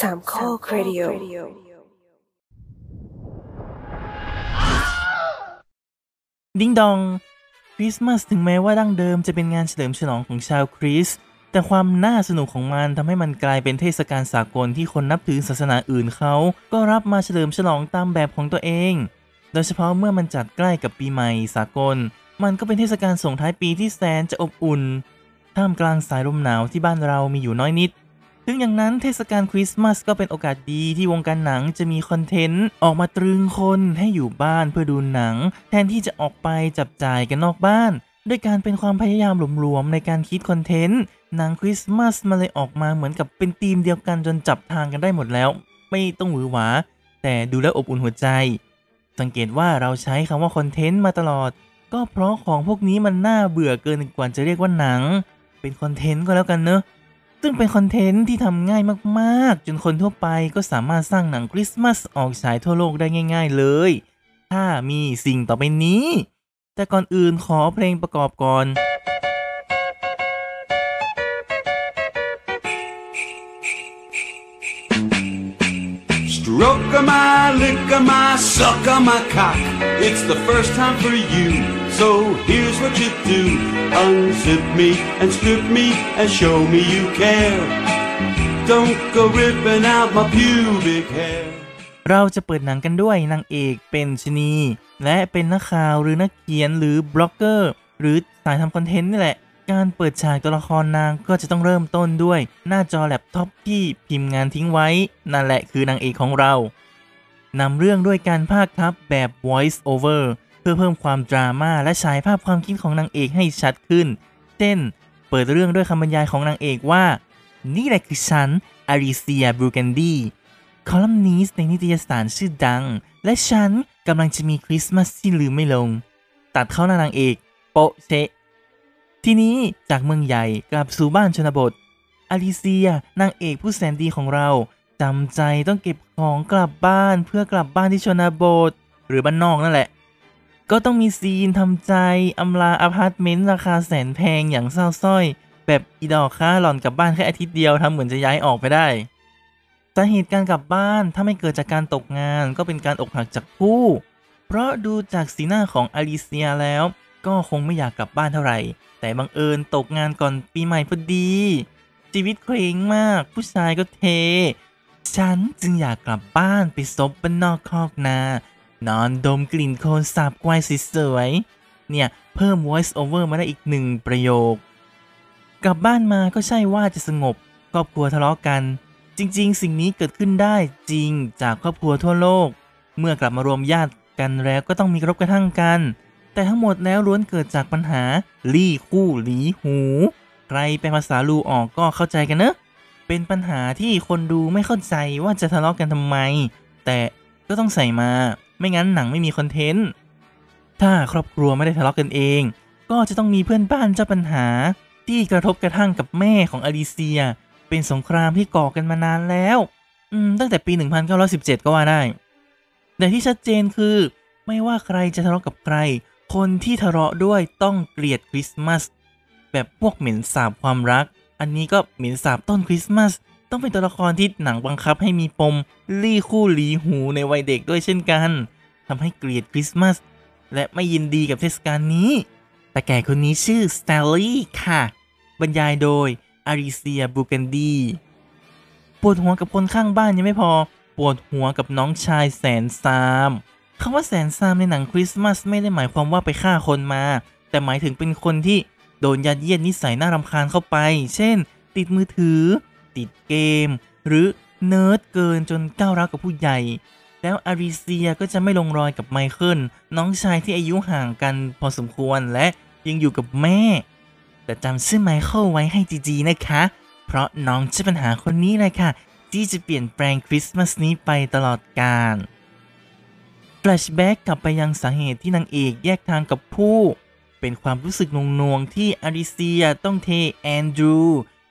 สามข้อครดิโอดิ้งดองคริสต์มาสถึงแม้ว่าดั้งเดิมจะเป็นงานเฉลิมฉลองของชาวคริสต์แต่ความน่าสนุกของมันทำให้มันกลายเป็นเทศกาลสากลที่คนนับถือศาสนาอื่นเขา ก็รับมาเฉลิมฉลองตามแบบของตัวเอง โดยเฉพาะเมื่อมันจัดใกล้กับปีใหม่สากล มันก็เป็นเทศกาลส่งท้ายปีที่แสนจะอบอุ่น ท่ามกลางสายลมหนาวที่บ้านเรามีอยู่น้อยนิด ถึงอย่างนั้นเทศกาลคริสต์มาสก็เป็นโอกาสดีที่วงการหนังจะมีคอนเทนต์ออกมาตรึงคนให้อยู่บ้านเพื่อดูหนัง แทนที่จะออกไปจับจ่ายกันนอกบ้านด้วยการเป็นความพยายามหลวมๆในการคิดคอนเทนต์หนังคริสต์มาสมาเลยออกมาเหมือนกับเป็นธีมเดียวกันจนจับทางกันได้หมดแล้ว ไม่ต้องหวือหวา แต่ดูแล้วอบอุ่นหัวใจ สังเกตว่าเราใช้คำว่าคอนเทนต์มาตลอด ก็เพราะของพวกนี้มันน่าเบื่อเกินกว่าจะเรียกว่าหนัง เป็นคอนเทนต์ก็แล้วกันเนอะ ซึ่งเป็นคอนเทนต์ที่ทำง่ายมากๆ จนคนทั่วไปก็สามารถสร้างหนังคริสต์มาสออกฉายทั่วโลกได้ง่าย ๆเลย ถ้ามีสิ่งต่อไปนี้ แต่ก่อนอื่นขอเพลงประกอบก่อน Stroke of my, lick of my, suck of my cock. It's the first time for you, so here's what you do. Unzip me and strip me and show me you care. Don't go ripping out my pubic hair. เราจะเปิดหนังกันด้วยนางเอกเป็นชะนี และเป็นนักข่าวหรือนักเขียนหรือบล็อกเกอร์ หรือสายทำคอนเทนต์นี่แหละ การเปิดฉากตัวละครนางก็จะต้องเริ่มต้นด้วย หน้าจอแล็ปท็อปที่พิมพ์งานทิ้งไว้ นั่นแหละคือนางเอกของเรานำเรื่องด้วยการพากย์ทับแบบ voice over พื่อเพิ่มความดราม่าและฉายภาพความคิดของนางเอกให้ชัดขึ้น เช่น เปิดเรื่องด้วยคำบรรยายของนางเอกว่า นี่แหละคือฉันอาริเซียบรูแกนดีคอลัมนิสต์ในนิตยสารชื่อดัง และฉันกำลังจะมีคริสต์มาสที่ลืมไม่ลง ตัดเข้าหน้านางเอกโปเชะทีนี้จากเมืองใหญ่กลับสู่บ้านชนบทอลิเซียนางเอกผู้แสนดีของเราจำใจต้องเก็บของกลับบ้านเพื่อกลับบ้านที่ชนบท หรือบ้านนอกนั่นแหละ ก็ต้องมีซีนทำใจอำลาอพาร์ตเมนต์ราคาแสนแพงอย่างเศร้าสร้อย แบบอีดอกค่าหล่อนกลับบ้านแค่อาทิตย์เดียวทำเหมือนจะย้ายออกไปได้สาเหตุการกลับบ้านถ้าไม่เกิดจากการตกงานก็เป็นการอกหักจากผู้ เพราะดูจากสีหน้าของอลิเซียแล้ว ก็คงไม่อยากกลับบ้านเท่าไหร่ แต่บังเอิญตกงานก่อนปีใหม่พอดี ชีวิตเคว้งมาก ผู้ชายก็เท ฉันจึงอยากกลับบ้านไปซบบ้านนอกคอกนา นอนดมกลิ่นโคลนสาบควายสวยเนี่ย เพิ่ม voice over มาได้อีกหนึ่งประโยค กลับบ้านมาก็ใช่ว่าจะสงบ ครอบครัวทะเลาะกัน จริง ๆ สิ่งนี้เกิดขึ้นได้จริงจากครอบครัวทั่วโลก เมื่อกลับมารวมญาติกันแล้วก็ต้องมีกระทบกระทั่งกัน แต่ทั้งหมดแล้วล้วนเกิดจากปัญหา ลี่คู่หลีหู ใครเป็นภาษาลูออกก็เข้าใจกันเนอะเป็นปัญหาที่คนดูไม่เข้าใจว่าจะทะเลาะกันทำไม แต่ก็ต้องใส่มา ไม่งั้นหนังไม่มีคอนเทนต์ ถ้าครอบครัวไม่ได้ทะเลาะกันเอง ก็จะต้องมีเพื่อนบ้านเจ้าปัญหา ที่กระทบกระทั่งกับแม่ของอลิเซีย เป็นสงครามที่ก่อกันมานานแล้ว อืมตั้งแต่ปี 1917 ก็ว่าได้ แต่ที่ชัดเจนคือ ไม่ว่าใครจะทะเลาะกับใคร คนที่ทะเลาะด้วยต้องเกลียดคริสต์มาสแบบพวกเหม็นสาบความรัก อันนี้ก็เหม็นสาบต้นคริสต์มาส ต้องเป็นตัวละครที่หนังบังคับให้มีปมลี่คู่หลีหูในวัยเด็กด้วยเช่นกันทำให้เกลียดคริสต์มาสและไม่ยินดีกับเทศกาลนี้ แต่แก่คนนี้ชื่อสแตลลี่ค่ะ บรรยายโดยอาริเซียบูกันดี ปวดหัวกับคนข้างบ้านยังไม่พอ ปวดหัวกับน้องชายแสนทรามคำว่าแสนทรามในหนังคริสต์มาสไม่ได้หมายความว่าไปฆ่าคนมา แต่หมายถึงเป็นคนที่โดนยัดเยียดนิสัยน่ารำคาญเข้าไป เช่น ติดมือถือ ติดเกม หรือเนิร์ดเกินจนก้าวร้าวกับผู้ใหญ่ แล้วอาริเซียก็จะไม่ลงรอยกับไมเคิลน้องชายที่อายุห่างกันพอสมควรและยังอยู่กับแม่ แต่จำชื่อไมเคิลไว้ให้ดีๆนะคะ เพราะน้องเจ้าปัญหาคนนี้เลยค่ะ ที่จะเปลี่ยนแปลงคริสต์มาสนี้ไปตลอดกาล flashback กลับไปยังสาเหตุที่นางเอกแยกทางกับผู้ เป็นความรู้สึกหน่วงๆที่อาริเซียต้องเทแอนดรู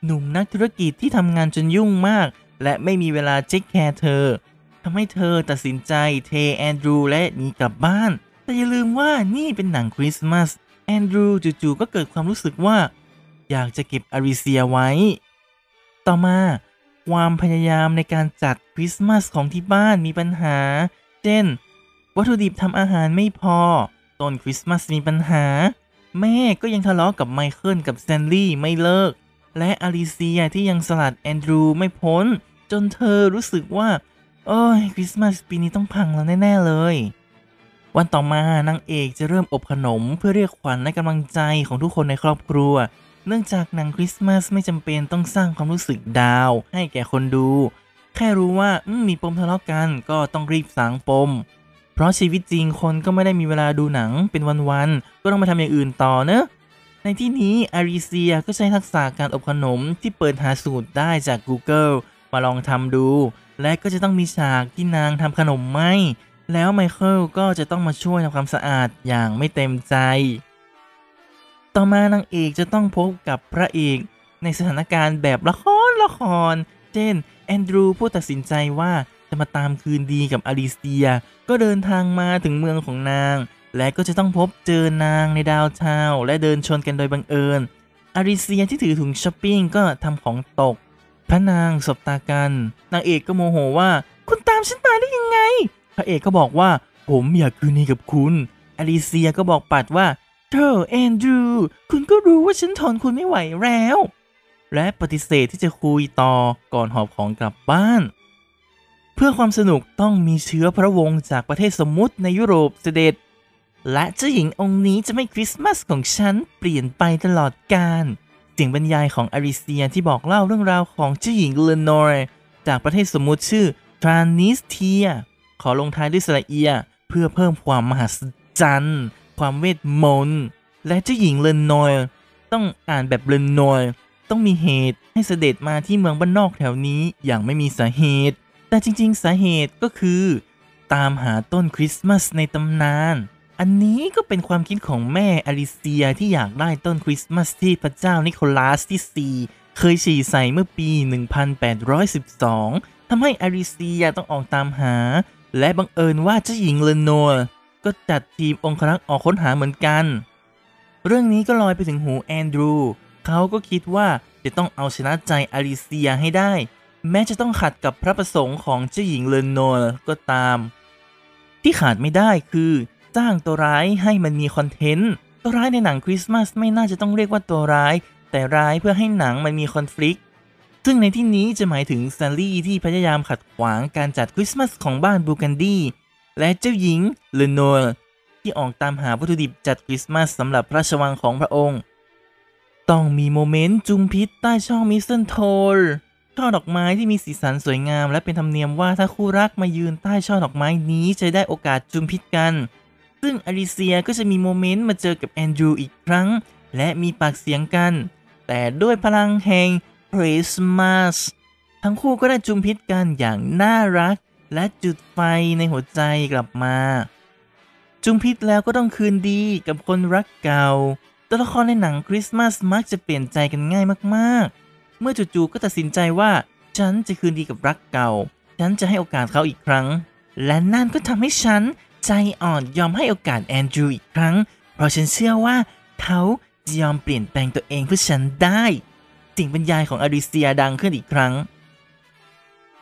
หนุ่มนักธุรกิจที่ทำงานจนยุ่งมาก และไม่มีเวลา take care เธอทำให้เธอตัดสินใจเทแอนดรูและหนีกลับบ้าน แต่อย่าลืมว่านี่เป็นหนังคริสต์มาสแอนดรูจู่ๆก็เกิดความรู้สึกว่า อยากจะเก็บอาริเซียไว้ ต่อมาความพยายามในการจัดคริสต์มาสของที่บ้านมีปัญหา เช่น วัตถุดิบทำอาหารไม่พอ ต้นคริสต์มาสมีปัญหา แม่ก็ยังทะเลาะกับไมเคิลกับสแตนลีย์ไม่เลิก และอลิเซียที่ยังสลัดแอนดรูไม่พ้น จนเธอรู้สึกว่า โอ้ยคริสต์มาสปีนี้ต้องพังแล้วแน่ ๆ เลย วันต่อมานางเอกจะเริ่มอบขนมเพื่อเรียกขวัญและกำลังใจของทุกคนในครอบครัว เนื่องจากหนังคริสต์มาสไม่จำเป็นต้องสร้างความรู้สึกดาว ให้แก่คนดู แค่รู้ว่ามมีปมทะเลาะกันก็ต้องรีบสางปม เพราะชีวิตจริงคนก็ไม่ได้มีเวลาดูหนังเป็นวันๆก็ต้องมาทำอย่างอื่นต่อเนอะ ในที่นี้อาริเซียก็ใช้ทักษะการอบขนมที่เปิดหาสูตรได้จาก Google มาลองทำดู และก็จะต้องมีฉากที่นางทำขนมไหม แล้วไมเคิลก็จะต้องมาช่วยทำความสะอาดอย่างไม่เต็มใจ ต่อมานางเอกจะต้องพบกับพระเอกในสถานการณ์แบบละครละคร เช่น แอนดรูผู้ตัดสินใจว่าจะมาตามคืนดีกับอลิเซีย ก็เดินทางมาถึงเมืองของนาง และก็จะต้องพบเจอนางในดาวน์ทาและเดินชนกันโดยบังเอิญ อาริเซียที่ถือถุงช้อปปิ้งก็ทำของตก พระนางสบตากัน นางเอกก็โมโหว่า คุณตามฉันมาได้ยังไง พระเอกก็บอกว่า ผมอยากคืนดีกับคุณอลิเซียก็บอกปัดว่าเธอแอนดรูคุณก็รู้ว่าฉันทนคุณไม่ไหวแล้ว และปฏิเสธที่จะคุยต่อก่อนหอบของกลับบ้าน เพื่อความสนุกต้องมีเชื้อพระวงศ์จากประเทศสมมุติในยุโรปเสด็จ และเจ้าหญิงองค์นี้จะทำคริสต์มาสของฉันเปลี่ยนไปตลอดกาลเสียงบรรยายของอาริเซียที่บอกเล่าเรื่องราวของเจ้าหญิงเลนอร์จากประเทศสมมุติชื่อทรานนิสเทีย ขอลงท้ายด้วยสระเอีย เพื่อเพิ่มความมหัศจรรย์ ความเวทมนต์และเจ้าหญิงเลนนอยต้องอ่านแบบเลนนอยต้องมีเหตุให้เสด็จมาที่เมืองบ้านนอกแถวนี้อย่างไม่มีสาเหตุ แต่จริงๆ สาเหตุก็คือ ตามหาต้นคริสต์มาสในตำนาน อันนี้ก็เป็นความคิดของแม่อลิเซียที่อยากได้ต้นคริสต์มาสที่พระเจ้านิโคลัสที่ 4 เคยฉี่ใส่เมื่อปี 1812 ทำให้อลิเซียต้องออกตามหา และบังเอิญว่าเจ้าหญิงเลโนก็จัดทีมองครักษ์ออกค้นหาเหมือนกัน เรื่องนี้ก็ลอยไปถึงหูแอนดรู เขาก็คิดว่าจะต้องเอาชนะใจอลิเซียให้ได้ แม้จะต้องขัดกับพระประสงค์ของเจ้าหญิงเลโนก็ตาม ที่ขาดไม่ได้คือ สร้างตัวร้ายให้มันมีคอนเทนต์ ตัวร้ายในหนังคริสต์มาสไม่น่าจะต้องเรียกว่าตัวร้าย แต่ร้ายเพื่อให้หนังมันมี conflict ซึ่งในที่นี้จะหมายถึงสแตนลีย์ที่พยายามขัดขวางการจัดคริสต์มาสของบ้านบูกันดีและเจ้าหญิงเลโนร์ที่ออกตามหาวัตถุดิบจัดคริสต์มาสสำหรับพระราชวังของพระองค์ ต้องมีโมเมนต์จุมพิตใต้ช่อ mistletoe ช่อดอกไม้ที่มีสีสันสวยงาม และเป็นธรรมเนียมว่าถ้าคู่รักมายืนใต้ช่อดอกไม้นี้จะได้โอกาสจุมพิตกัน ซึ่งอลิเซียก็จะมีโมเมนต์มาเจอกับแอนดรูอีกครั้ง และมีปากเสียงกัน แต่ด้วยพลังแห่งคริสต์มาสทั้งคู่ก็ได้จุมพิตกันอย่างน่ารัก และจุดไฟในหัวใจกลับมา จุมพิษแล้วก็ต้องคืนดีกับคนรักเก่า ตัวละครในหนังคริสต์มาสมักจะเปลี่ยนใจกันง่ายมากๆ เมื่อจู่ๆก็ตัดสินใจว่าฉันจะคืนดีกับรักเก่า ฉันจะให้โอกาสเขาอีกครั้ง และนั่นก็ทำให้ฉัน ใจอ่อนยอมให้โอกาสแอนดรูอีกครั้ง เพราะฉันเชื่อว่าเขาจะยอมเปลี่ยนแปลงตัวเองเพื่อฉันได้ สิ่งบรรยายของอาริเซียดังขึ้นอีกครั้ง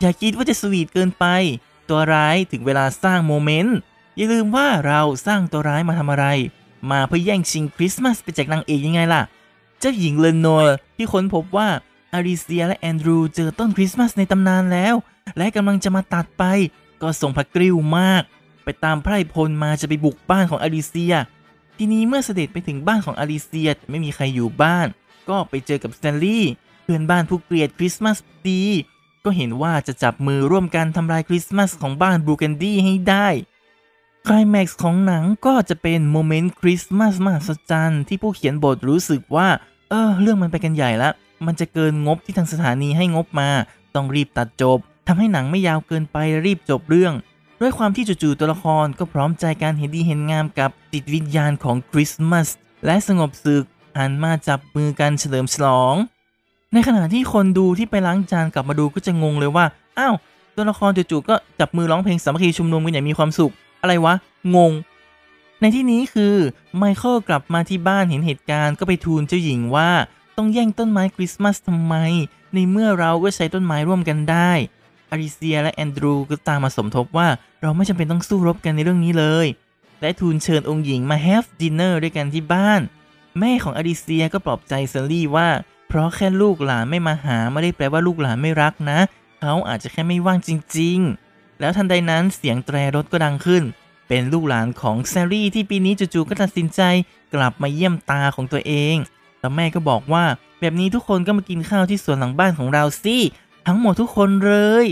อย่าคิดว่าจะสวีทเกินไป ตัวร้ายถึงเวลาสร้างโมเมนต์ อย่าลืมว่าเราสร้างตัวร้ายมาทำอะไร มาเพื่อแย่งชิงคริสต์มาสไปจากนางเอกยังไงล่ะ เจ้าหญิงเลนโนร์ที่ค้นพบว่าอาริเซียและแอนดรูเจอต้นคริสต์มาสในตำนานแล้ว และกำลังจะมาตัดไป ก็ทรงพระกริ้วมาก ไปตามไพร่พลมาจะไปบุกบ้านของอาริเซีย ทีนี้เมื่อเสด็จไปถึงบ้านของอาริเซียไม่มีใครอยู่บ้าน ก็ไปเจอกับสแตนลีย์เพื่อนบ้านผู้เกลียดคริสต์มาสดีก็เห็นว่าจะจับมือร่วมกันทำลายคริสต์มาสของบ้านบรูแกนดี้ให้ได้คลแม็กซ์ของหนังก็จะเป็นโมเมนต์คริสต์มาสมหัศจรรย์ที่ผู้เขียนบทรู้สึกว่า เออ เรื่องมันไปกันใหญ่ละ มันจะเกินงบที่ทางสถานีให้งบมา ต้องรีบตัดจบทำให้หนังไม่ยาวเกินไปรีบจบเรื่อง ด้วยความที่จู่ๆตัวละครก็พร้อมใจกันเห็นดีเห็นงามกับจิตวิญญาณของคริสต์มาสและสงบศึกหันมาจับมือกันเฉลิมฉลอง ในขณะที่คนดูที่ไปล้างจานกลับมาดูก็จะงงเลยว่า อ้าว ตัวละครจู่ๆก็จับมือร้องเพลงสามัคคีชุมนุมกันอย่างมีความสุข อะไรวะ งง ในที่นี้คือไมเคิลกลับมาที่บ้านเห็นเหตุการณ์ก็ไปทูลเจ้าหญิงว่าต้องแย่งต้นไม้คริสต์มาสทำไม ในเมื่อเราก็ใช้ต้นไม้ร่วมกันได้ อาริเซียและแอนดรูก็ตามมาสมทบว่าเราไม่จำเป็นต้องสู้รบกันในเรื่องนี้เลย และทูลเชิญองค์หญิงมา have dinner ด้วยกันที่บ้าน แม่ของอาริเซียก็ปลอบใจสแตนลีย์ว่า เพราะแค่ลูกหลานไม่มาหาไม่ได้แปลว่าลูกหลานไม่รักนะ เขาอาจจะแค่ไม่ว่างจริง ๆ แล้วทันใดนั้นเสียงแตรรถก็ดังขึ้น เป็นลูกหลานของสแตนลีย์ที่ปีนี้จู่ๆก็ตัดสินใจกลับมาเยี่ยมตาของตัวเองแล้วแม่ก็บอกว่าแบบนี้ทุกคนก็มากินข้าวที่สวนหลังบ้านของเราสิ ทั้งหมดทุกคนเลย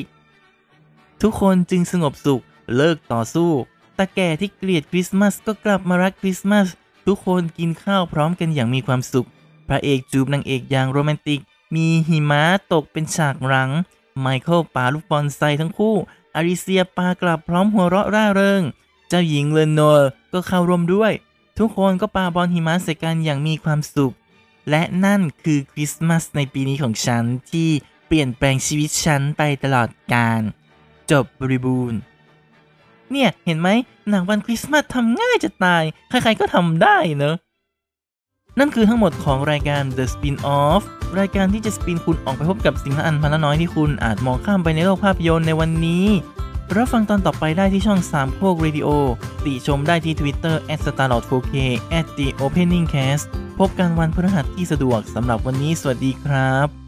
ทุกคนจึงสงบสุขเลิกต่อสู้ตาแก่ที่เกลียดคริสต์มาสก็กลับมารักคริสต์มาสทุกคนกินข้าวพร้อมกันอย่างมีความสุข พระเอกจูบนางเอกอย่างโรแมนติก มีหิมะตกเป็นฉากหลัง ไมเคิลปาลูกบอลใส่ทั้งคู่อาริเซียปากลับพร้อมหัวเราะร่าเริง เจ้าหญิงเลนโนร์ก็เข้าร่วมด้วย ทุกคนก็ปาบอลหิมะใส่กันอย่างมีความสุข และนั่นคือคริสต์มาสในปีนี้ของฉันที่ ลี่ยนแปลงชีวิตฉันไปตลอดกาลจบบริบูรณ์ เนี่ย เห็นไหมหนังวันคริสต์มาสทำง่ายจะตาย ใครๆก็ทำได้เนอะนั่นคือทั้งหมดของรายการ The Spin-off รายการที่จะสปินคุณออกไปพบกับสิ่งละอันพันละน้อยที่คุณอาจมองข้ามไปในโลกภาพยนตร์ในวันนี้รับฟังตอนต่อไปได้ที่ช่อง 3 โคกเรดิโอ ติชมได้ที่ Twitter @starlord4k @theopeningcast พบกันวันพฤหัสที่สะดวกสำหรับวันนี้สวัสดีครับ